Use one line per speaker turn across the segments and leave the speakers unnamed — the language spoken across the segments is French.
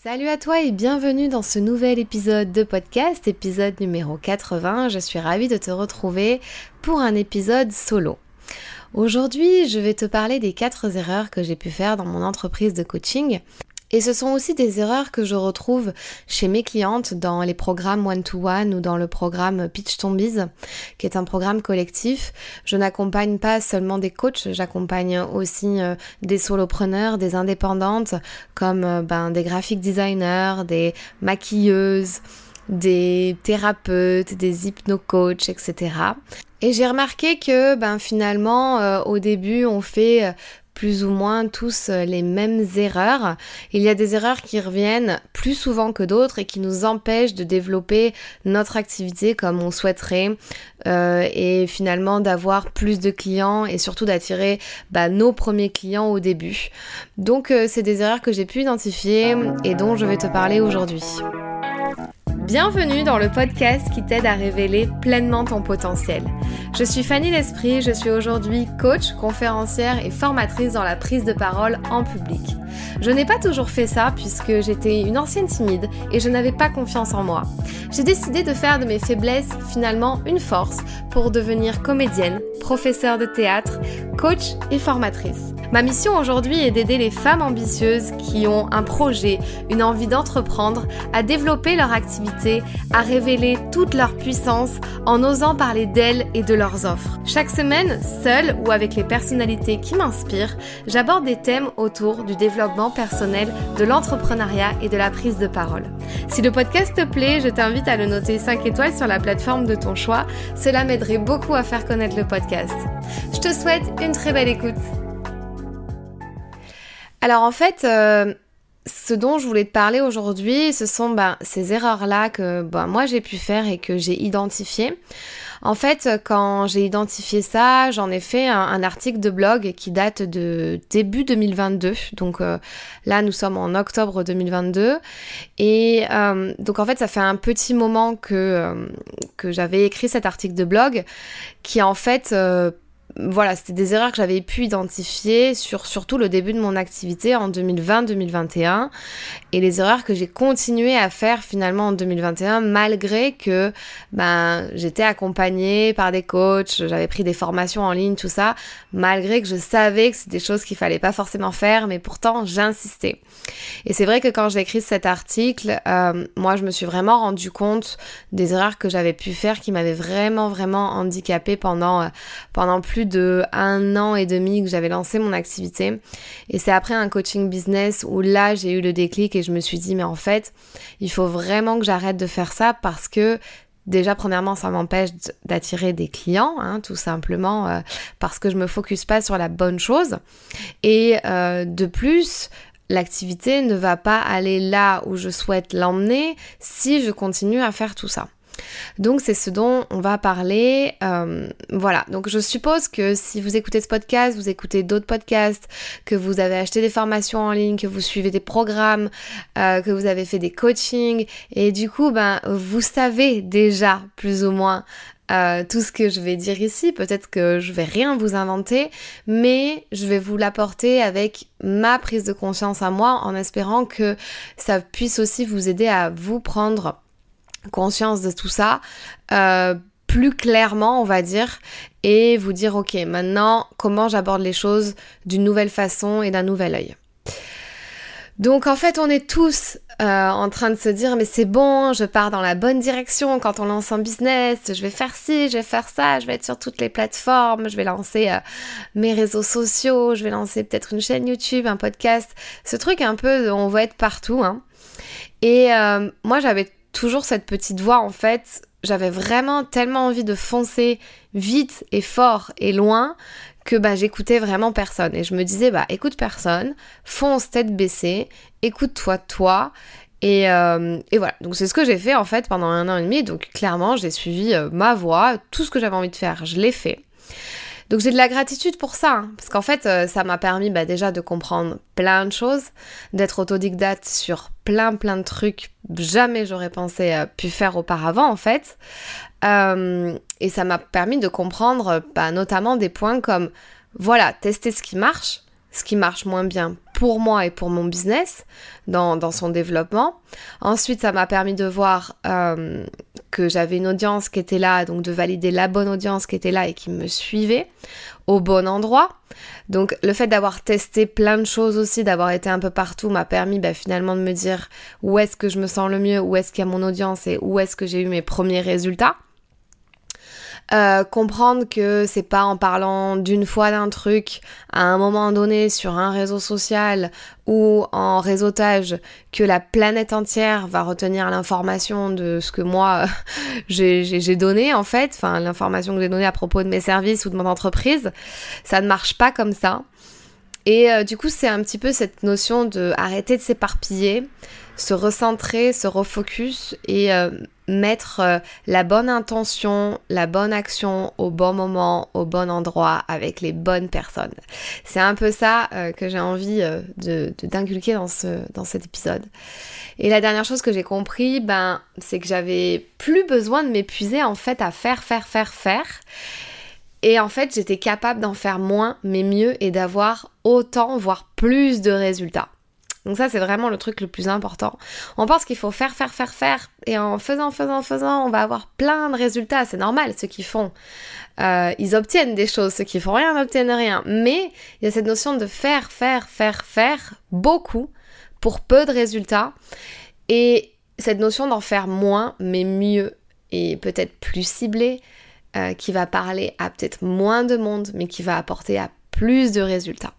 Salut à toi et bienvenue dans ce nouvel épisode de podcast, épisode numéro 80. Je suis ravie de te retrouver pour un épisode solo. Aujourd'hui, je vais te parler des quatre erreurs que j'ai pu faire dans mon entreprise de coaching et ce sont aussi des erreurs que je retrouve chez mes clientes dans les programmes one-to-one ou dans le programme Pitch Tombies, qui est un programme collectif. Je n'accompagne pas seulement des coachs, j'accompagne aussi euh, des solopreneurs, des indépendantes, comme euh, ben, des graphic designers, des maquilleuses, des thérapeutes, des hypno-coachs, etc. Et j'ai remarqué que ben finalement euh, au début on fait plus ou moins tous euh, les mêmes erreurs. Il y a des erreurs qui reviennent plus souvent que d'autres et qui nous empêchent de développer notre activité comme on souhaiterait euh, et finalement d'avoir plus de clients et surtout d'attirer bah, nos premiers clients au début. Donc euh, c'est des erreurs que j'ai pu identifier et dont je vais te parler aujourd'hui. Bienvenue dans le podcast qui t'aide à révéler pleinement ton potentiel. Je suis Fanny L'Esprit, je suis aujourd'hui coach, conférencière et formatrice dans la prise de parole en public. Je n'ai pas toujours fait ça puisque j'étais une ancienne timide et je n'avais pas confiance en moi. J'ai décidé de faire de mes faiblesses finalement une force pour devenir comédienne, professeure de théâtre, coach et formatrice. Ma mission aujourd'hui est d'aider les femmes ambitieuses qui ont un projet, une envie d'entreprendre, à développer leur activité, à révéler toute leur puissance en osant parler d'elles et de leurs offres. Chaque semaine, seule ou avec les personnalités qui m'inspirent, j'aborde des thèmes autour du développement personnel, de l'entrepreneuriat et de la prise de parole. Si le podcast te plaît, je t'invite à le noter 5 étoiles sur la plateforme de ton choix. Cela m'aiderait beaucoup à faire connaître le podcast. Je te souhaite une très belle écoute. Alors en fait, euh, ce dont je voulais te parler aujourd'hui, ce sont ben, ces erreurs-là que ben, moi j'ai pu faire et que j'ai identifiées. En fait, quand j'ai identifié ça, j'en ai fait un, article de blog qui date de début 2022. Donc euh, là, nous sommes en octobre 2022. Et euh, donc en fait, ça fait un petit moment que, que j'avais écrit cet article de blog qui en fait voilà, c'était des erreurs que j'avais pu identifier sur surtout le début de mon activité en 2020-2021 et les erreurs que j'ai continué à faire finalement en 2021 malgré que ben j'étais accompagnée par des coachs, j'avais pris des formations en ligne, tout ça, malgré que je savais que c'est des choses qu'il fallait pas forcément faire, mais pourtant j'insistais. Et c'est vrai que quand j'ai écrit cet article, euh, moi je me suis vraiment rendu compte des erreurs que j'avais pu faire qui m'avaient vraiment vraiment handicapée pendant euh, pendant plus de un an et demi que j'avais lancé mon activité. Et c'est après un coaching business où là j'ai eu le déclic et je me suis dit mais en fait il faut vraiment que j'arrête de faire ça parce que Déjà, premièrement, ça m'empêche d'attirer des clients, hein, tout simplement euh, parce que je me focus pas sur la bonne chose. Et euh, de plus, l'activité ne va pas aller là où je souhaite l'emmener si je continue à faire tout ça. Donc c'est ce dont on va parler. Euh, voilà, donc je suppose que si vous écoutez ce podcast, vous écoutez d'autres podcasts, que vous avez acheté des formations en ligne, que vous suivez des programmes, euh, que vous avez fait des coachings, et du coup, ben, vous savez déjà plus ou moins euh, tout ce que je vais dire ici. Peut-être que je vais rien vous inventer, mais je vais vous l'apporter avec ma prise de conscience à moi en espérant que ça puisse aussi vous aider à vous prendre conscience de tout ça euh, plus clairement, on va dire, et vous dire, ok, maintenant, comment j'aborde les choses d'une nouvelle façon et d'un nouvel œil. Donc en fait, on est tous euh, en train de se dire mais c'est bon, je pars dans la bonne direction quand on lance un business, je vais faire ci, je vais faire ça, je vais être sur toutes les plateformes, je vais lancer euh, mes réseaux sociaux, je vais lancer peut-être une chaîne YouTube, un podcast, ce truc un peu on va être partout. Hein. Et moi j'avais toujours cette petite voix en fait. J'avais vraiment tellement envie de foncer vite et fort et loin que bah j'écoutais vraiment personne et je me disais bah écoute personne, fonce tête baissée, écoute-toi toi et, euh, et, voilà, donc c'est ce que j'ai fait en fait pendant un an et demi. Donc clairement, j'ai suivi euh, ma voix, tout ce que j'avais envie de faire, je l'ai fait. Donc j'ai de la gratitude pour ça, hein, parce qu'en fait, euh, ça m'a permis bah, déjà de comprendre plein de choses, d'être autodidacte sur plein plein de trucs jamais j'aurais pensé euh, pu faire auparavant en fait. Euh, et ça m'a permis de comprendre bah, notamment des points comme voilà, tester ce qui marche, ce qui marche moins bien, pour moi et pour mon business dans, son développement. Ensuite, ça m'a permis de voir euh, que j'avais une audience qui était là, donc de valider la bonne audience qui était là et qui me suivait au bon endroit. Donc le fait d'avoir testé plein de choses aussi, d'avoir été un peu partout, m'a permis bah, finalement de me dire où est-ce que je me sens le mieux, où est-ce qu'il y a mon audience et où est-ce que j'ai eu mes premiers résultats. Euh, comprendre que c'est pas en parlant d'une fois d'un truc à un moment donné sur un réseau social ou en réseautage que la planète entière va retenir l'information de ce que moi j'ai donné en fait, enfin l'information que j'ai donnée à propos de mes services ou de mon entreprise. Ça ne marche pas comme ça. Et euh, du coup, c'est un petit peu cette notion de arrêter de s'éparpiller, se recentrer, se refocus et euh, mettre euh, la bonne intention, la bonne action au bon moment, au bon endroit, avec les bonnes personnes. C'est un peu ça euh, que j'ai envie de d'inculquer dans, ce, dans cet épisode. Et la dernière chose que j'ai compris, ben, c'est que j'avais plus besoin de m'épuiser en fait à faire, faire, faire, faire. Et en fait, j'étais capable d'en faire moins, mais mieux, et d'avoir autant, voire plus de résultats. Donc ça, c'est vraiment le truc le plus important. On pense qu'il faut faire, faire, faire, faire. Et en faisant, faisant, faisant, on va avoir plein de résultats. C'est normal, ceux qui font. Euh, ils obtiennent des choses. Ceux qui font rien n'obtiennent rien. Mais il y a cette notion de faire, faire, faire, faire beaucoup pour peu de résultats. Et cette notion d'en faire moins, mais mieux. Et peut-être plus ciblé, euh, qui va parler à peut-être moins de monde, mais qui va apporter à plus de résultats.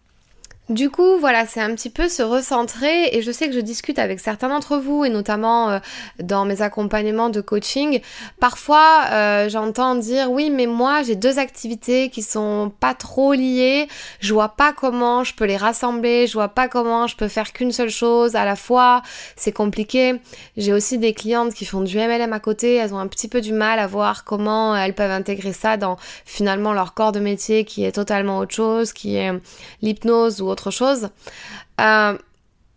Du coup, voilà, c'est un petit peu se recentrer et je sais que je discute avec certains d'entre vous et notamment euh, dans mes accompagnements de coaching. Parfois, euh, j'entends dire oui, mais moi j'ai deux activités qui sont pas trop liées. Je vois pas comment je peux les rassembler. Je vois pas comment je peux faire qu'une seule chose à la fois. C'est compliqué. J'ai aussi des clientes qui font du MLM à côté. Elles ont un petit peu du mal à voir comment elles peuvent intégrer ça dans finalement leur corps de métier qui est totalement autre chose, qui est l'hypnose ou autre chose. Euh,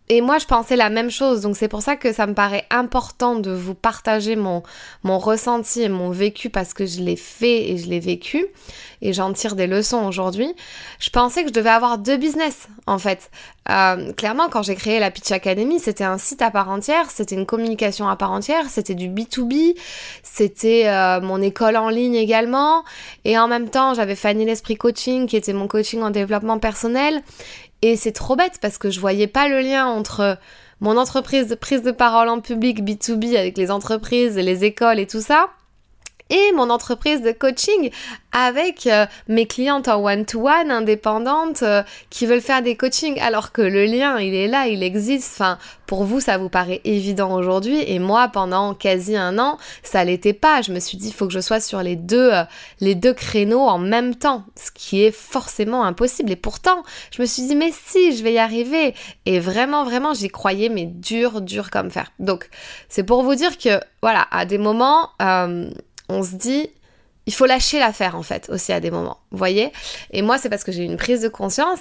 et moi, je pensais la même chose. Donc, c'est pour ça que ça me paraît important de vous partager mon, mon ressenti et mon vécu parce que je l'ai fait et je l'ai vécu. Et j'en tire des leçons aujourd'hui. Je pensais que je devais avoir deux business, en fait. Euh, clairement, quand j'ai créé la Pitch Academy, c'était un site à part entière, c'était une communication à part entière, c'était du B2B, c'était euh, mon école en ligne également. Et en même temps, j'avais Fanny l'Esprit Coaching, qui était mon coaching en développement personnel. Et c'est trop bête parce que je voyais pas le lien entre mon entreprise de prise de parole en public B2B avec les entreprises, les écoles et tout ça, et mon entreprise de coaching avec euh, mes clientes en one-to-one indépendantes euh, qui veulent faire des coachings alors que le lien il est là, il existe. Enfin, pour vous ça vous paraît évident aujourd'hui et moi pendant quasi un an ça l'était pas. Je me suis dit il faut que je sois sur les deux euh, les deux créneaux en même temps, ce qui est forcément impossible. Et pourtant je me suis dit mais si je vais y arriver et vraiment vraiment j'y croyais mais dur dur comme fer. Donc c'est pour vous dire que voilà à des moments on se dit, il faut lâcher l'affaire en fait aussi à des moments, voyez? Et moi c'est parce que j'ai eu une prise de conscience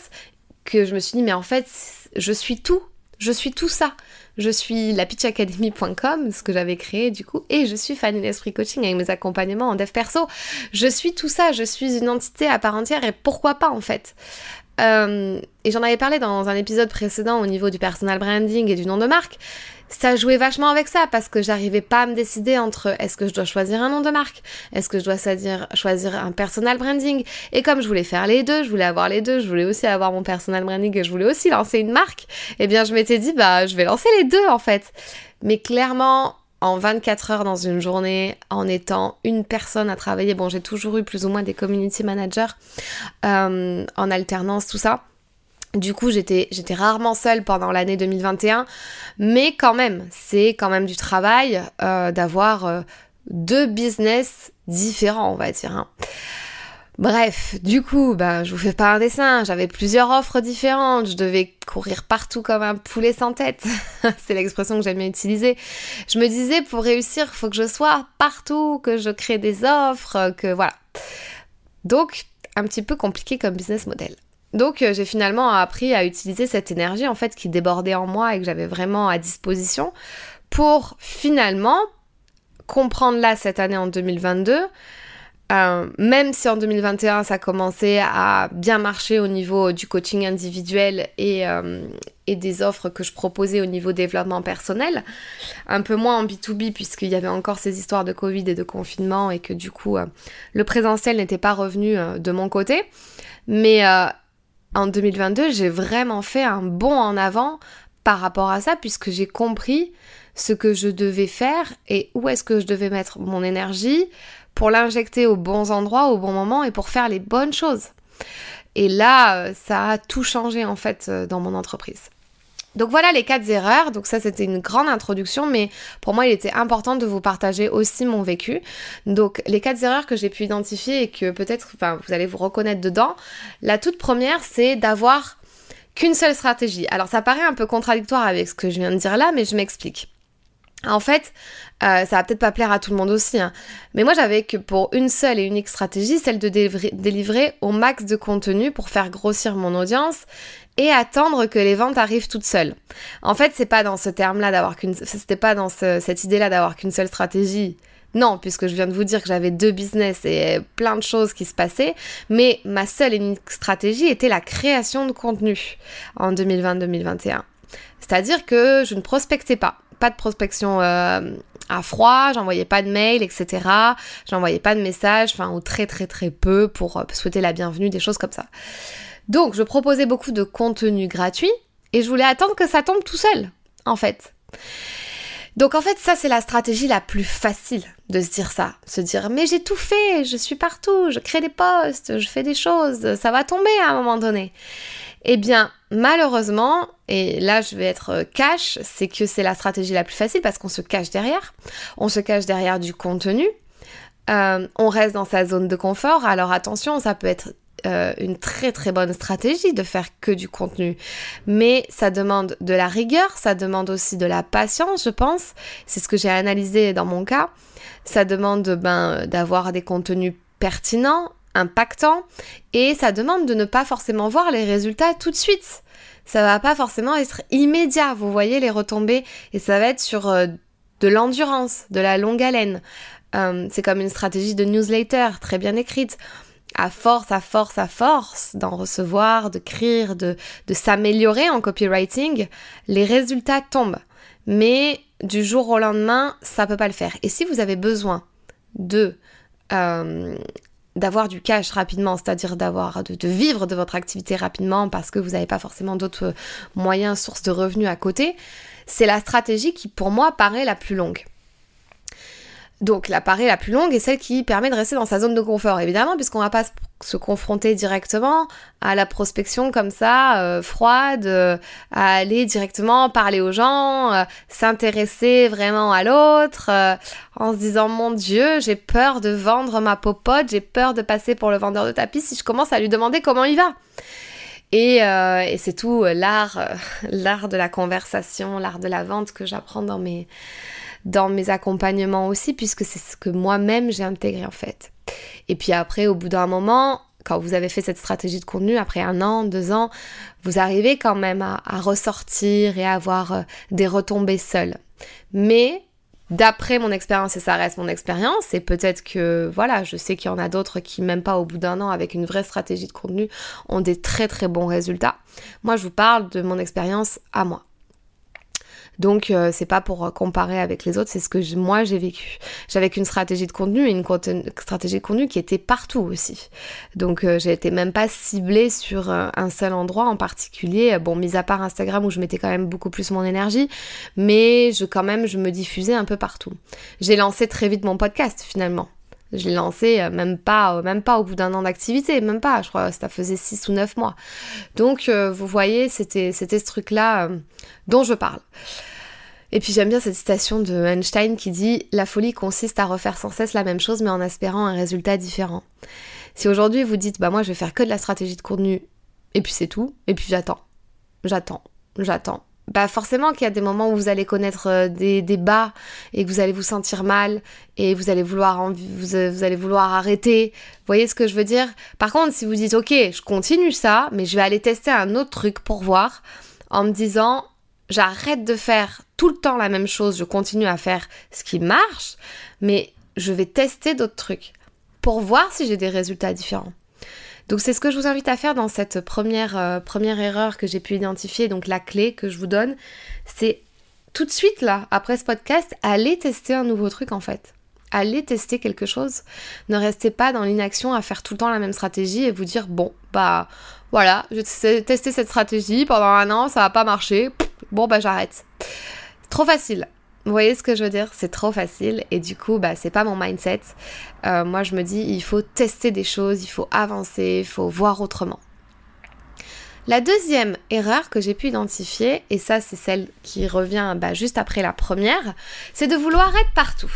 que je me suis dit mais en fait je suis tout, je suis tout ça. Je suis la pitchacademy.com, ce que j'avais créé du coup, et je suis Fanny l'Esprit Coaching avec mes accompagnements en dev perso. Je suis tout ça, je suis une entité à part entière et pourquoi pas en fait? Euh, et j'en avais parlé dans un épisode précédent au niveau du personal branding et du nom de marque. Ça jouait vachement avec ça parce que j'arrivais pas à me décider entre est-ce que je dois choisir un nom de marque, est-ce que je dois choisir un personal branding? Et comme je voulais faire les deux, je voulais avoir les deux, je voulais aussi avoir mon personal branding et je voulais aussi lancer une marque, eh bien je m'étais dit bah je vais lancer les deux en fait. Mais clairement, en 24 heures dans une journée en étant une personne à travailler. Bon, j'ai toujours eu plus ou moins des community managers euh, en alternance, tout ça. Du coup, j'étais, rarement seule pendant l'année 2021, mais quand même, c'est quand même du travail euh, d'avoir euh, deux business différents, on va dire. Hein. Bref, du coup, ben, je vous fais pas un dessin, j'avais plusieurs offres différentes, je devais courir partout comme un poulet sans tête. C'est l'expression que j'aime utiliser. Je me disais, pour réussir, il faut que je sois partout, que je crée des offres, que voilà. Donc, un petit peu compliqué comme business model. Donc euh, j'ai finalement appris à utiliser cette énergie en fait qui débordait en moi et que j'avais vraiment à disposition pour finalement comprendre là cette année en 2022 euh, même si en 2021 ça commençait à bien marcher au niveau du coaching individuel et, euh, et, des offres que je proposais au niveau développement personnel, un peu moins en B2B puisqu'il y avait encore ces histoires de Covid et de confinement et que du coup le présentiel n'était pas revenu de mon côté. En 2022 j'ai vraiment fait un bond en avant par rapport à ça puisque j'ai compris ce que je devais faire et où est-ce que je devais mettre mon énergie pour l'injecter aux bons endroits, au bon moment et pour faire les bonnes choses. Et là, euh, ça a tout changé en fait euh, dans mon entreprise. Donc voilà les quatre erreurs. Donc ça c'était une grande introduction, mais pour moi il était important de vous partager aussi mon vécu. Donc les quatre erreurs que j'ai pu identifier et que peut-être, vous allez vous reconnaître dedans. La toute première c'est d'avoir qu'une seule stratégie. Alors ça paraît un peu contradictoire avec ce que je viens de dire là, mais je m'explique. En fait, euh, ça va peut-être pas plaire à tout le monde aussi, hein. mais moi j'avais que pour une seule et unique stratégie, celle de délivrer, au max de contenu pour faire grossir mon audience et attendre que les ventes arrivent toutes seules. En fait, c'est pas dans ce terme-là d'avoir qu'une, c'était pas dans cette idée-là d'avoir qu'une seule stratégie. Non, puisque je viens de vous dire que j'avais deux business et plein de choses qui se passaient, mais ma seule et unique stratégie était la création de contenu en 2020-2021. C'est-à-dire que je ne prospectais pas pas de prospection euh, à froid, j'envoyais pas de mails, etc. J'envoyais pas de messages, enfin, ou très très très peu pour euh, souhaiter la bienvenue, des choses comme ça. Donc, je proposais beaucoup de contenu gratuit et je voulais attendre que ça tombe tout seul, en fait. Donc en fait, ça c'est la stratégie la plus facile de se dire ça, se dire mais j'ai tout fait, je suis partout, je crée des posts, je fais des choses, ça va tomber à un moment donné. Eh bien, malheureusement, et là je vais être euh, cash, c'est que c'est la stratégie la plus facile parce qu'on se cache derrière. On se cache derrière du contenu. Euh, on reste dans sa zone de confort. Alors attention, ça peut être euh, une très très bonne stratégie de faire que du contenu. Mais ça demande de la rigueur, ça demande aussi de la patience, je pense. C'est ce que j'ai analysé dans mon cas. Ça demande ben, d'avoir des contenus pertinents, impactant et ça demande de ne pas forcément voir les résultats tout de suite. Ça va pas forcément être immédiat, vous voyez les retombées et ça va être sur euh, de l'endurance, de la longue haleine. Euh, c'est comme une stratégie de newsletter très bien écrite. À force, à force, à force d'en recevoir, de d'écrire, de, de s'améliorer en copywriting, les résultats tombent. Mais du jour au lendemain, ça peut pas le faire. Et si vous avez besoin de euh, d'avoir du cash rapidement, c'est-à-dire d'avoir de, vivre de votre activité rapidement parce que vous n'avez pas forcément d'autres moyens, sources de revenus à côté, c'est la stratégie qui pour moi paraît la plus longue. Donc la parée la plus longue est celle qui permet de rester dans sa zone de confort, évidemment, puisqu'on va pas se confronter directement à la prospection comme ça, euh, froide, euh, à aller directement parler aux gens, euh, s'intéresser vraiment à l'autre, en se disant mon Dieu, j'ai peur de vendre ma popote, j'ai peur de passer pour le vendeur de tapis si je commence à lui demander comment il va. Et, et c'est tout l'art, l'art de la conversation, l'art de la vente que j'apprends dans mes dans mes accompagnements aussi, puisque c'est ce que moi-même j'ai intégré en fait. Et puis après, au bout d'un moment, quand vous avez fait cette stratégie de contenu, après un an, deux ans, vous arrivez quand même à, ressortir et à avoir euh, des retombées seules. Mais d'après mon expérience, et ça reste mon expérience, et peut-être que, voilà, je sais qu'il y en a d'autres qui, même pas au bout d'un an, avec une vraie stratégie de contenu, ont des très très bons résultats. Moi, je vous parle de mon expérience à moi. Donc euh, c'est pas pour euh, comparer avec les autres, c'est ce que moi j'ai vécu. J'avais qu'une stratégie de contenu et une stratégie de contenu qui était partout aussi. Donc euh, j'ai été même pas ciblée sur un seul endroit en particulier. Bon, mis à part Instagram où je mettais quand même beaucoup plus mon énergie, mais je quand même je me diffusais un peu partout. J'ai lancé très vite mon podcast finalement. Je l'ai lancé même pas, même pas au bout d'un an d'activité, même pas, je crois que ça faisait 6 ou 9 mois. Donc vous voyez, c'était ce truc-là dont je parle. Et puis j'aime bien cette citation de Einstein qui dit La folie consiste à refaire sans cesse la même chose mais en espérant un résultat différent. Si aujourd'hui vous dites Bah moi je vais faire que de la stratégie de contenu et puis c'est tout, et puis j'attends, j'attends, j'attends. Bah forcément qu'il y a des moments où vous allez connaître euh, des, des, bas et que vous allez vous sentir mal et vous allez vouloir vous, vous allez vouloir arrêter. Vous voyez ce que je veux dire? Par contre, si vous dites ok, je continue ça, mais je vais aller tester un autre truc pour voir, en me disant j'arrête de faire tout le temps la même chose, je continue à faire ce qui marche, mais je vais tester d'autres trucs. pour voir si j'ai des résultats différents. Donc c'est ce que je vous invite à faire dans cette première, euh, première erreur que j'ai pu identifier. Donc la clé que je vous donne, c'est tout de suite là, après ce podcast, aller tester un nouveau truc en fait. Allez tester quelque chose. Ne restez pas dans l'inaction à faire tout le temps la même stratégie et vous dire bon bah voilà, j'ai testé cette stratégie pendant un an, ça va pas marcher. Bon bah j'arrête. Trop facile. Vous voyez ce que je veux dire? C'est trop facile et du coup, bah, c'est pas mon mindset. Euh, moi, je me dis, il faut tester des choses, il faut avancer, il faut voir autrement. La deuxième erreur que j'ai pu identifier, et ça c'est celle qui revient bah, juste après la première, c'est de vouloir être partout.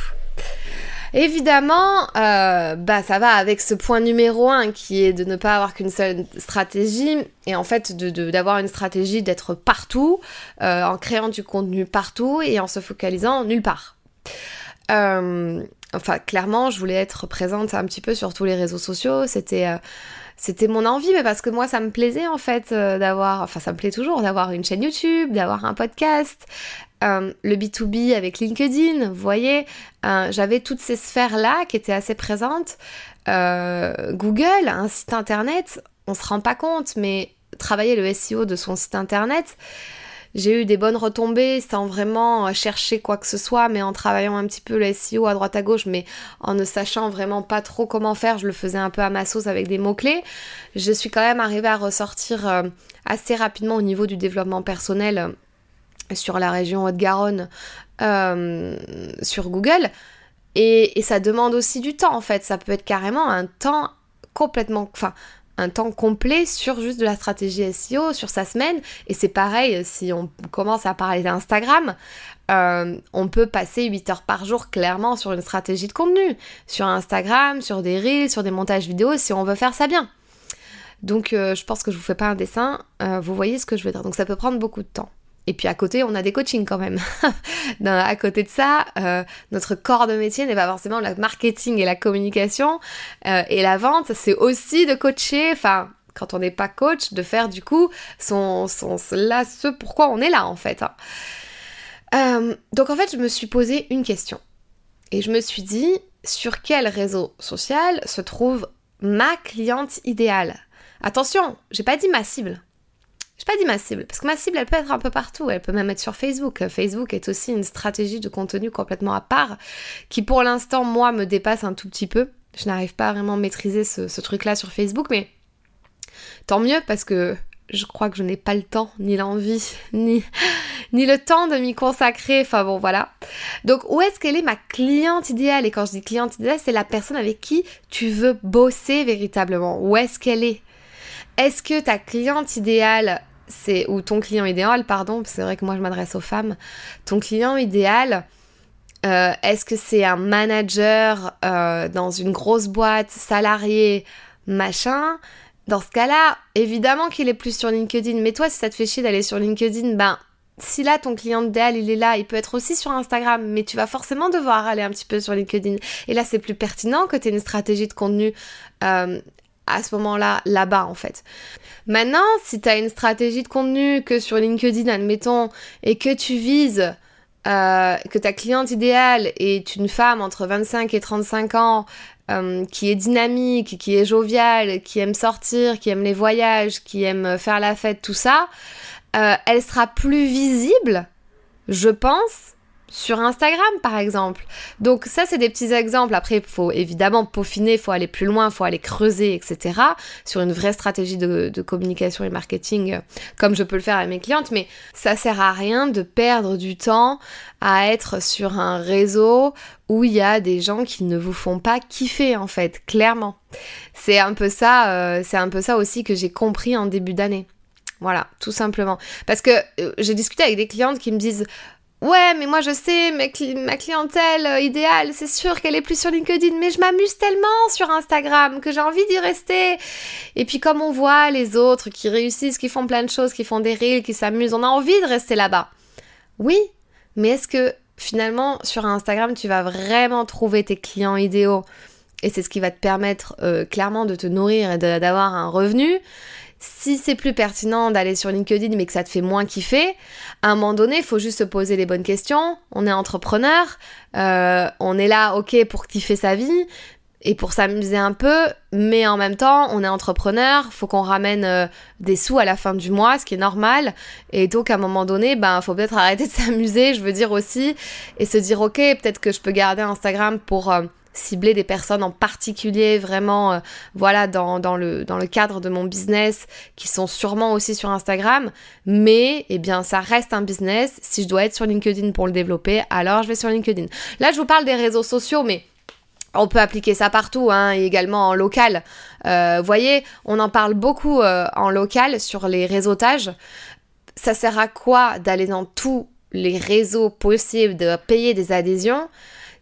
Évidemment, euh, bah ça va avec ce point numéro un qui est de ne pas avoir qu'une seule stratégie et en fait d'avoir une stratégie d'être partout, euh, en créant du contenu partout et en se focalisant nulle part. Euh, enfin, clairement, je voulais être présente un petit peu sur tous les réseaux sociaux. C'était c'était mon envie, mais parce que moi, ça me plaisait en fait d'avoir, enfin, ça me plaît toujours d'avoir une chaîne YouTube, d'avoir un podcast, euh, le B2B avec LinkedIn, vous voyez, euh, j'avais toutes ces sphères-là qui étaient assez présentes. Euh, Google, un site internet, on se rend pas compte, mais travailler le SEO de son site internet, j'ai eu des bonnes retombées sans vraiment chercher quoi que ce soit, mais en travaillant un petit peu le SEO à droite à gauche, mais en ne sachant vraiment pas trop comment faire, je le faisais un peu à ma sauce avec des mots-clés. Je suis quand même arrivée à ressortir assez rapidement au niveau du développement personnel sur la région Haute-Garonne euh, sur Google. Et, ça demande aussi du temps en fait. Ça peut être carrément un temps complètement. Enfin, un temps complet sur juste de la stratégie SEO, sur sa semaine. Et c'est pareil si on commence à parler d'Instagram. Euh, on peut passer 8 heures par jour clairement sur une stratégie de contenu, sur Instagram, sur des reels, sur des montages vidéo, si on veut faire ça bien. Donc euh, je pense que je vous fais pas un dessin, vous voyez ce que je veux dire. Donc ça peut prendre beaucoup de temps. Et puis à côté, on a des coachings quand même. à côté de ça, euh, notre corps de métier n'est pas forcément le marketing et la communication. Euh, et la vente, c'est aussi de coacher, enfin, quand on n'est pas coach, de faire du coup son, son, là, ce pourquoi on est là en fait. Hein. Euh, donc en fait, je me suis posé une question. Et je me suis dit, sur quel réseau social se trouve ma cliente idéale? Attention, j'ai pas dit ma cible. Je pas dit ma cible, parce que ma cible, elle peut être un peu partout. Elle peut même être sur Facebook. Facebook est aussi une stratégie de contenu complètement à part, qui pour l'instant, moi, me dépasse un tout petit peu. Je n'arrive pas à vraiment maîtriser ce, truc-là sur Facebook, mais tant mieux, parce que je crois que je n'ai pas le temps, ni l'envie, ni, ni le temps de m'y consacrer. Enfin bon, voilà. Donc, où est-ce qu'elle est ma cliente idéale? Et quand je dis cliente idéale, c'est la personne avec qui tu veux bosser véritablement. Où est-ce qu'elle est? Est-ce que ta cliente idéale, c'est ou ton client idéal, pardon, c'est vrai que moi je m'adresse aux femmes, ton client idéal, euh, est-ce que c'est un manager euh, dans une grosse boîte, salarié, machin? Dans ce cas-là, évidemment qu'il est plus sur LinkedIn. Mais toi, si ça te fait chier d'aller sur LinkedIn, ben si là ton client idéal il est là, il peut être aussi sur Instagram, mais tu vas forcément devoir aller un petit peu sur LinkedIn. Et là c'est plus pertinent que tu aies une stratégie de contenu euh, à ce moment-là, là-bas en fait. Maintenant, si tu as une stratégie de contenu que sur LinkedIn, admettons, et que tu vises euh, que ta cliente idéale est une femme entre 25 et 35 ans, euh, qui est dynamique, qui est joviale, qui aime sortir, qui aime les voyages, qui aime faire la fête, tout ça, euh, elle sera plus visible, je pense, sur Instagram par exemple. Donc ça c'est des petits exemples. Après il faut évidemment peaufiner, il faut aller plus loin, il faut aller creuser, etc. sur une vraie stratégie de, communication et marketing euh, comme je peux le faire avec mes clientes. Mais ça sert à rien de perdre du temps à être sur un réseau où il y a des gens qui ne vous font pas kiffer en fait, clairement. C'est un peu ça, euh, c'est un peu ça aussi que j'ai compris en début d'année. Voilà, tout simplement. Parce que euh, j'ai discuté avec des clientes qui me disent Ouais, mais moi je sais, ma clientèle euh, idéale, c'est sûr qu'elle est plus sur LinkedIn, mais je m'amuse tellement sur Instagram que j'ai envie d'y rester. Et puis comme on voit les autres qui réussissent, qui font plein de choses, qui font des reels, qui s'amusent, on a envie de rester là-bas. Oui, mais est-ce que finalement sur Instagram tu vas vraiment trouver tes clients idéaux? Et c'est ce qui va te permettre euh, clairement de te nourrir et d'avoir un revenu si c'est plus pertinent d'aller sur LinkedIn mais que ça te fait moins kiffer, à un moment donné, il faut juste se poser les bonnes questions. On est entrepreneur, euh, on est là, ok, pour kiffer sa vie. et pour s'amuser un peu, mais en même temps, on est entrepreneur, faut qu'on ramène euh, des sous à la fin du mois, ce qui est normal. Et donc, à un moment donné, ben, faut peut-être arrêter de s'amuser, je veux dire aussi, et se dire, ok, peut-être que je peux garder Instagram pour euh, cibler des personnes en particulier, vraiment, euh, voilà, dans, dans, le, dans le cadre de mon business, qui sont sûrement aussi sur Instagram. Mais, eh bien, ça reste un business. Si je dois être sur LinkedIn pour le développer, alors je vais sur LinkedIn. Là, je vous parle des réseaux sociaux, mais on peut appliquer ça partout, hein, également en local. Euh, vous voyez, on en parle beaucoup euh, en local sur les réseautages. Ça sert à quoi d'aller dans tous les réseaux possibles, de payer des adhésions?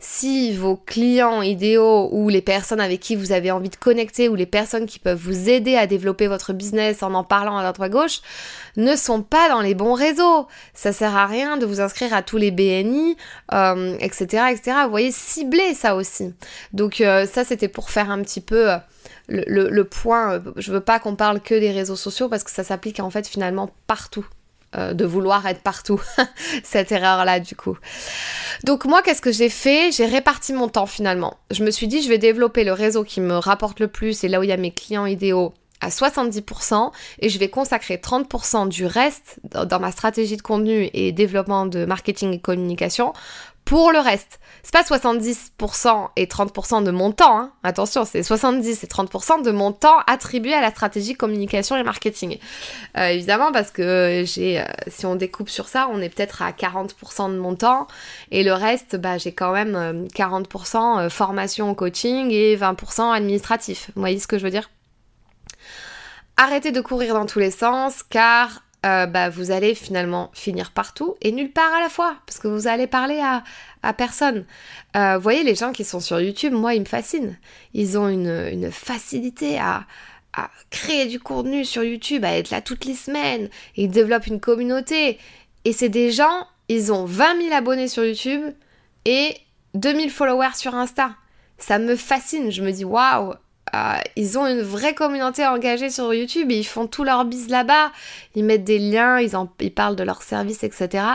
Si vos clients idéaux ou les personnes avec qui vous avez envie de connecter ou les personnes qui peuvent vous aider à développer votre business en en parlant à droite à gauche ne sont pas dans les bons réseaux. Ça sert à rien de vous inscrire à tous les BNI, etc., etc. Vous voyez, cibler ça aussi. Donc euh, ça, c'était pour faire un petit peu... Euh, le, point, je veux pas qu'on parle que des réseaux sociaux parce que ça s'applique en fait finalement partout. Euh, de vouloir être partout. Cette erreur-là, du coup. Donc moi, qu'est-ce que j'ai fait? J'ai réparti mon temps finalement. Je me suis dit, je vais développer le réseau qui me rapporte le plus et là où il y a mes clients idéaux à 70% et je vais consacrer 30% du reste dans ma stratégie de contenu et développement de marketing et communication pour le reste. C'est pas 70% et 30% de mon temps, hein. attention, c'est 70 et 30% de mon temps attribué à la stratégie communication et marketing. Euh, évidemment, parce que j'ai, euh, si on découpe sur ça, on est peut-être à 40% de mon temps et le reste, bah, j'ai quand même 40% euh, formation coaching et 20% administratif. Vous voyez ce que je veux dire? Arrêtez de courir dans tous les sens car euh, bah, vous allez finalement finir partout et nulle part à la fois, parce que vous allez parler à, à personne. Euh, vous voyez, les gens qui sont sur YouTube, moi, ils me fascinent. Ils ont une, une facilité à, à créer du contenu sur YouTube, à être là toutes les semaines, ils développent une communauté. Et c'est des gens, ils ont 20 000 abonnés sur YouTube et 2000 followers sur Insta. Ça me fascine, je me dis waouh, euh, ils ont une vraie communauté engagée sur YouTube, ils font tout leur bis là-bas, ils mettent des liens, ils, en, ils parlent de leurs services, etc.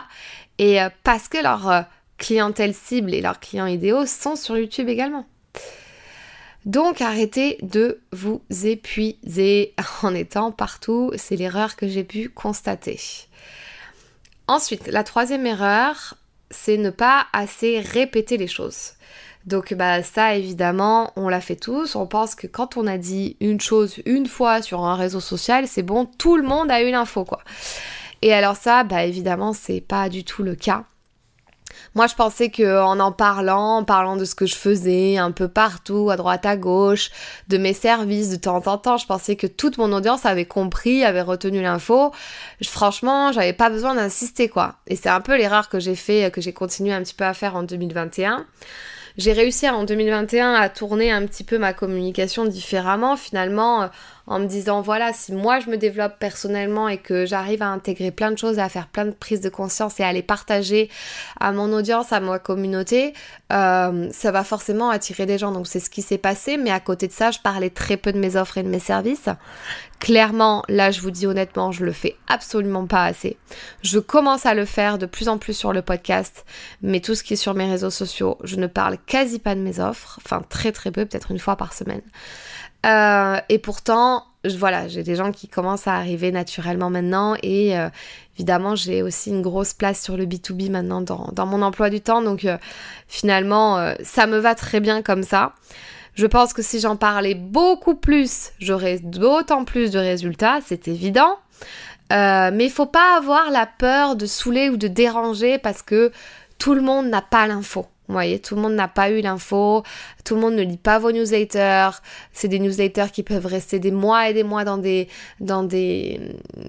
Et euh, parce que leur euh, clientèle cible et leurs clients idéaux sont sur YouTube également. Donc arrêtez de vous épuiser en étant partout, c'est l'erreur que j'ai pu constater. Ensuite, la troisième erreur, c'est ne pas assez répéter les choses. Donc bah ça évidemment, on l'a fait tous. On pense que quand on a dit une chose une fois sur un réseau social, c'est bon, tout le monde a eu l'info quoi. Et alors ça, bah évidemment, c'est pas du tout le cas. Moi, je pensais que en en parlant, en parlant de ce que je faisais un peu partout, à droite, à gauche, de mes services de temps en temps, je pensais que toute mon audience avait compris, avait retenu l'info. Franchement, j'avais pas besoin d'insister quoi. Et c'est un peu l'erreur que j'ai fait, que j'ai continué un petit peu à faire en 2021. J'ai réussi en 2021 à tourner un petit peu ma communication différemment. Finalement euh, en me disant voilà si moi je me développe personnellement et que j'arrive à intégrer plein de choses, à faire plein de prises de conscience et à les partager à mon audience, à ma communauté, euh, ça va forcément attirer des gens. Donc c'est ce qui s'est passé, mais à côté de ça, je parlais très peu de mes offres et de mes services. Clairement, là, je vous dis honnêtement, je le fais absolument pas assez. Je commence à le faire de plus en plus sur le podcast, mais tout ce qui est sur mes réseaux sociaux, je ne parle quasi pas de mes offres, enfin très très peu, peut-être une fois par semaine. Euh, et pourtant, voilà, j'ai des gens qui commencent à arriver naturellement maintenant et euh, évidemment j'ai aussi une grosse place sur le B2B maintenant dans, mon emploi du temps donc euh, finalement ça me va très bien comme ça. Je pense que si j'en parlais beaucoup plus, j'aurais d'autant plus de résultats, c'est évident. Mais il faut pas avoir la peur de saouler ou de déranger parce que tout le monde n'a pas l'info. Vous voyez, tout le monde n'a pas eu l'info, tout le monde ne lit pas vos newsletters. C'est des newsletters qui peuvent rester des mois et des mois dans des, dans des,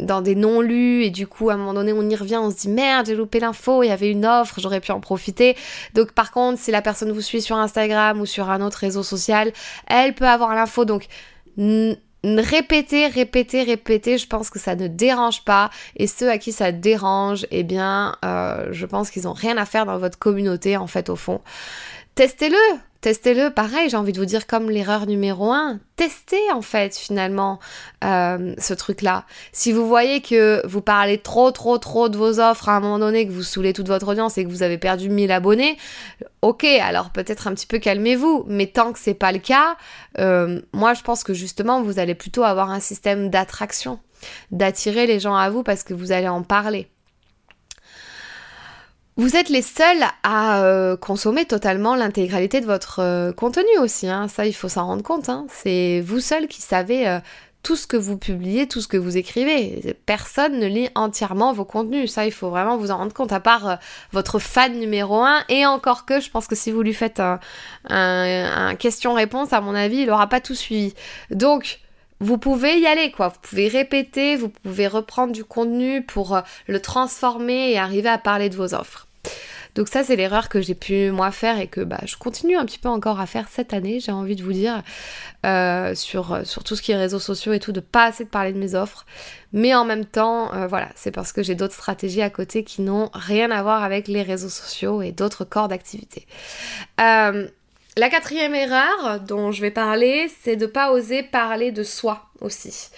dans des non-lus et du coup, à un moment donné, on y revient, on se dit merde, j'ai loupé l'info, il y avait une offre, j'aurais pu en profiter. Donc, par contre, si la personne vous suit sur Instagram ou sur un autre réseau social, elle peut avoir l'info. Donc, répéter, répéter, répéter, je pense que ça ne dérange pas. Et ceux à qui ça dérange, eh bien, euh, je pense qu'ils ont rien à faire dans votre communauté, en fait, au fond. Testez-le, Testez-le, pareil, j'ai envie de vous dire comme l'erreur numéro un. Testez en fait finalement euh, ce truc-là. Si vous voyez que vous parlez trop, trop, trop de vos offres à un moment donné, que vous saoulez toute votre audience et que vous avez perdu 1000 abonnés, ok, alors peut-être un petit peu calmez-vous. Mais tant que c'est pas le cas, euh, moi je pense que justement vous allez plutôt avoir un système d'attraction, d'attirer les gens à vous parce que vous allez en parler. Vous êtes les seuls à euh, consommer totalement l'intégralité de votre euh, contenu aussi, hein. ça il faut s'en rendre compte. Hein. C'est vous seuls qui savez euh, tout ce que vous publiez, tout ce que vous écrivez. Personne ne lit entièrement vos contenus, ça il faut vraiment vous en rendre compte, à part votre fan numéro un. Et encore que je pense que si vous lui faites un, un question-réponse, à mon avis, il n'aura pas tout suivi. Donc, vous pouvez y aller, quoi. Vous pouvez répéter, vous pouvez reprendre du contenu pour le transformer et arriver à parler de vos offres. Donc ça, c'est l'erreur que j'ai pu moi faire et que bah, je continue un petit peu encore à faire cette année, j'ai envie de vous dire, euh, sur, sur tout ce qui est réseaux sociaux et tout, de pas assez de parler de mes offres. Mais en même temps, euh, voilà, c'est parce que j'ai d'autres stratégies à côté qui n'ont rien à voir avec les réseaux sociaux et d'autres corps d'activité. Euh, la quatrième erreur dont je vais parler, c'est de pas oser parler de soi aussi.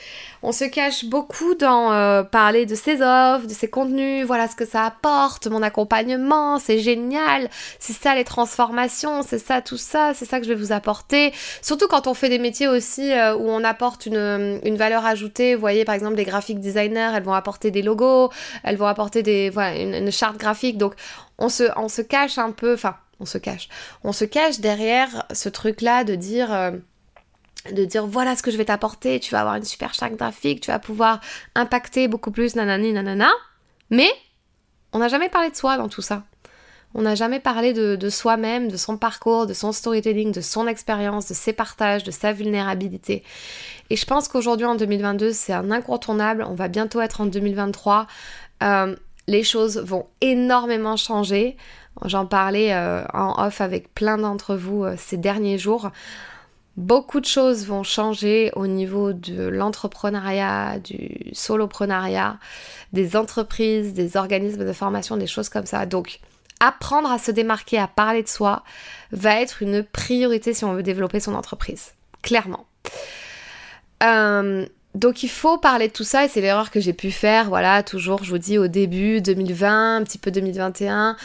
On se cache beaucoup dans euh, parler de ses offres, de ses contenus, voilà ce que ça apporte, mon accompagnement, c'est génial, c'est ça les transformations, c'est ça tout ça, c'est ça que je vais vous apporter. Surtout quand on fait des métiers aussi euh, où on apporte une, valeur ajoutée, vous voyez par exemple les graphiques designers, elles vont apporter des logos, elles vont apporter des, voilà, une, charte graphique, donc on se, on se cache un peu, enfin on se cache. On se cache derrière ce truc-là de dire... Euh, de dire voilà ce que je vais t'apporter, tu vas avoir une super charte graphique, tu vas pouvoir impacter beaucoup plus, nanani, nanana. Mais on n'a jamais parlé de soi dans tout ça. On n'a jamais parlé de, soi-même, de son parcours, de son storytelling, de son expérience, de ses partages, de sa vulnérabilité. Et je pense qu'aujourd'hui, en 2022, c'est un incontournable. On va bientôt être en 2023. Euh, les choses vont énormément changer. J'en parlais euh, en off avec plein d'entre vous euh, ces derniers jours. Beaucoup de choses vont changer au niveau de l'entrepreneuriat, du soloprenariat, des entreprises, des organismes de formation, des choses comme ça. Donc, apprendre à se démarquer, à parler de soi, va être une priorité si on veut développer son entreprise. Clairement. Euh, donc il faut parler de tout ça et c'est l'erreur que j'ai pu faire, voilà, toujours je vous dis au début 2020, un petit peu 2021,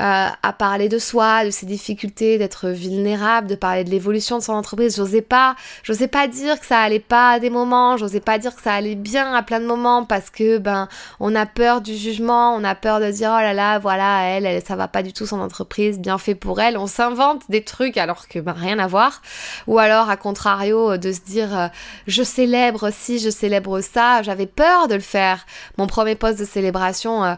euh, à parler de soi, de ses difficultés, d'être vulnérable, de parler de l'évolution de son entreprise. J'osais pas, j'osais pas dire que ça allait pas à des moments, j'osais pas dire que ça allait bien à plein de moments parce que ben on a peur du jugement, on a peur de dire oh là là voilà elle, elle ça va pas du tout son entreprise, bien fait pour elle. On s'invente des trucs alors que ben rien à voir. Ou alors à contrario de se dire euh, je célèbre si je célèbre ça, j'avais peur de le faire. Mon premier poste de célébration, euh,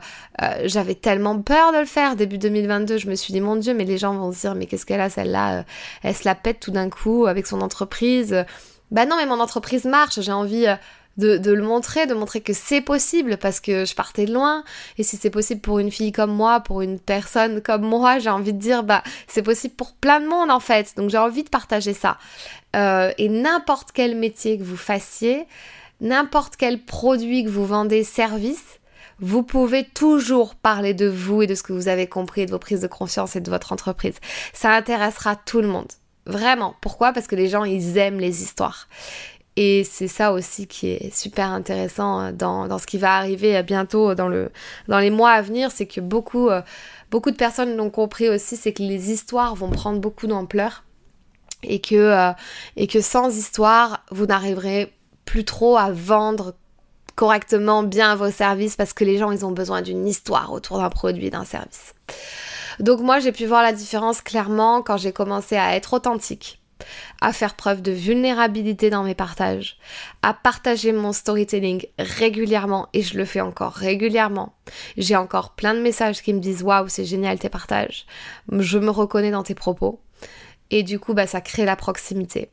j'avais tellement peur de le faire début de 2022, je me suis dit, mon Dieu, mais les gens vont se dire, mais qu'est-ce qu'elle a celle-là euh, Elle se la pète tout d'un coup avec son entreprise. Bah non, mais mon entreprise marche, j'ai envie euh, de, le montrer, de montrer que c'est possible parce que je partais de loin. Et si c'est possible pour une fille comme moi, pour une personne comme moi, j'ai envie de dire, bah c'est possible pour plein de monde en fait. Donc j'ai envie de partager ça. Euh, et n'importe quel métier que vous fassiez, n'importe quel produit que vous vendez, service, vous pouvez toujours parler de vous et de ce que vous avez compris, de vos prises de conscience et de votre entreprise. Ça intéressera tout le monde. Vraiment. Pourquoi? Parce que les gens, ils aiment les histoires. Et c'est ça aussi qui est super intéressant euh, dans, ce qui va arriver euh, bientôt dans, le, dans les mois à venir, c'est que beaucoup, euh, beaucoup de personnes l'ont compris aussi, c'est que les histoires vont prendre beaucoup d'ampleur et que, et que sans histoire, vous n'arriverez plus trop à vendre correctement bien vos services parce que les gens, ils ont besoin d'une histoire autour d'un produit, d'un service. Donc moi, j'ai pu voir la différence clairement quand j'ai commencé à être authentique, à faire preuve de vulnérabilité dans mes partages, à partager mon storytelling régulièrement et je le fais encore régulièrement. J'ai encore plein de messages qui me disent waouh, c'est génial tes partages. Je me reconnais dans tes propos. Et du coup, bah, ça crée la proximité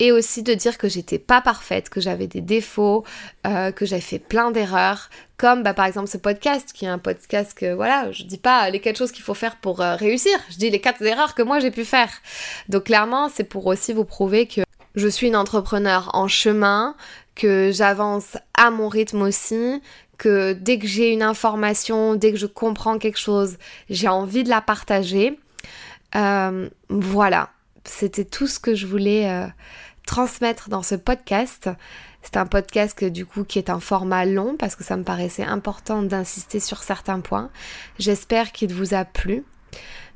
et aussi de dire que j'étais pas parfaite, que j'avais des défauts, euh, que j'avais fait plein d'erreurs, comme bah, par exemple ce podcast qui est un podcast que voilà, je dis pas les quatre choses qu'il faut faire pour euh, réussir, je dis les quatre erreurs que moi j'ai pu faire. Donc clairement, c'est pour aussi vous prouver que je suis une entrepreneur en chemin, que j'avance à mon rythme aussi, que dès que j'ai une information, dès que je comprends quelque chose, j'ai envie de la partager. Euh, voilà, c'était tout ce que je voulais transmettre dans ce podcast. C'est un podcast du coup qui est un format long parce que ça me paraissait important d'insister sur certains points. J'espère qu'il vous a plu.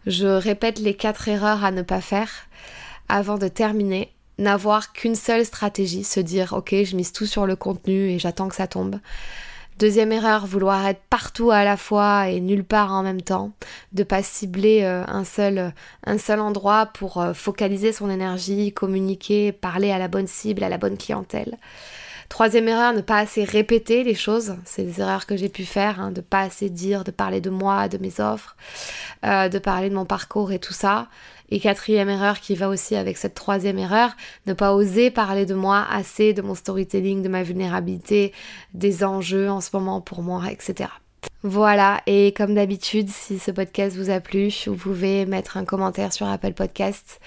Je répète les quatre erreurs à ne pas faire avant de terminer. N'avoir qu'une seule stratégie, se dire ok je mise tout sur le contenu et j'attends que ça tombe. Deuxième erreur, vouloir être partout à la fois et nulle part en même temps, de pas cibler euh, un seul un seul endroit pour euh, focaliser son énergie, communiquer, parler à la bonne cible, à la bonne clientèle. Troisième erreur, ne pas assez répéter les choses. C'est des erreurs que j'ai pu faire, hein, de pas assez dire, de parler de moi, de mes offres, euh, de parler de mon parcours et tout ça. Et quatrième erreur qui va aussi avec cette troisième erreur, ne pas oser parler de moi assez, de mon storytelling, de ma vulnérabilité, des enjeux en ce moment pour moi, etc. Voilà, et comme d'habitude, si ce podcast vous a plu, vous pouvez mettre un commentaire sur Apple Podcasts,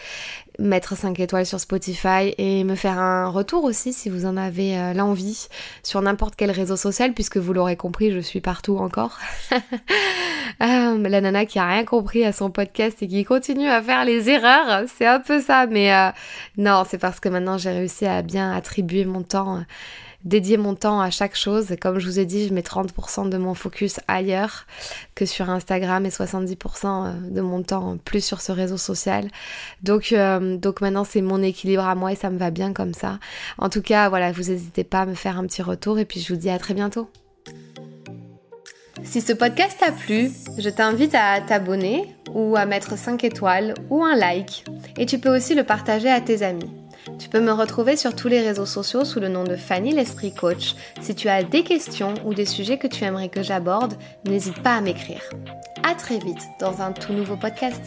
mettre 5 étoiles sur Spotify et me faire un retour aussi si vous en avez euh, l'envie sur n'importe quel réseau social, puisque vous l'aurez compris, je suis partout encore. Euh, la nana qui a rien compris à son podcast et qui continue à faire les erreurs, c'est un peu ça, mais euh, non, c'est parce que maintenant j'ai réussi à bien attribuer mon temps dédier mon temps à chaque chose. Comme je vous ai dit, je mets 30% de mon focus ailleurs que sur Instagram et 70% euh, de mon temps plus sur ce réseau social. Donc, euh, donc maintenant, c'est mon équilibre à moi et ça me va bien comme ça. En tout cas, voilà, vous n'hésitez pas à me faire un petit retour et puis je vous dis à très bientôt. Si ce podcast t'a plu, je t'invite à t'abonner ou à mettre 5 étoiles ou un like. Et tu peux aussi le partager à tes amis. Tu peux me retrouver sur tous les réseaux sociaux sous le nom de Fanny l'Esprit Coach. Si tu as des questions ou des sujets que tu aimerais que j'aborde, n'hésite pas à m'écrire. À très vite dans un tout nouveau podcast.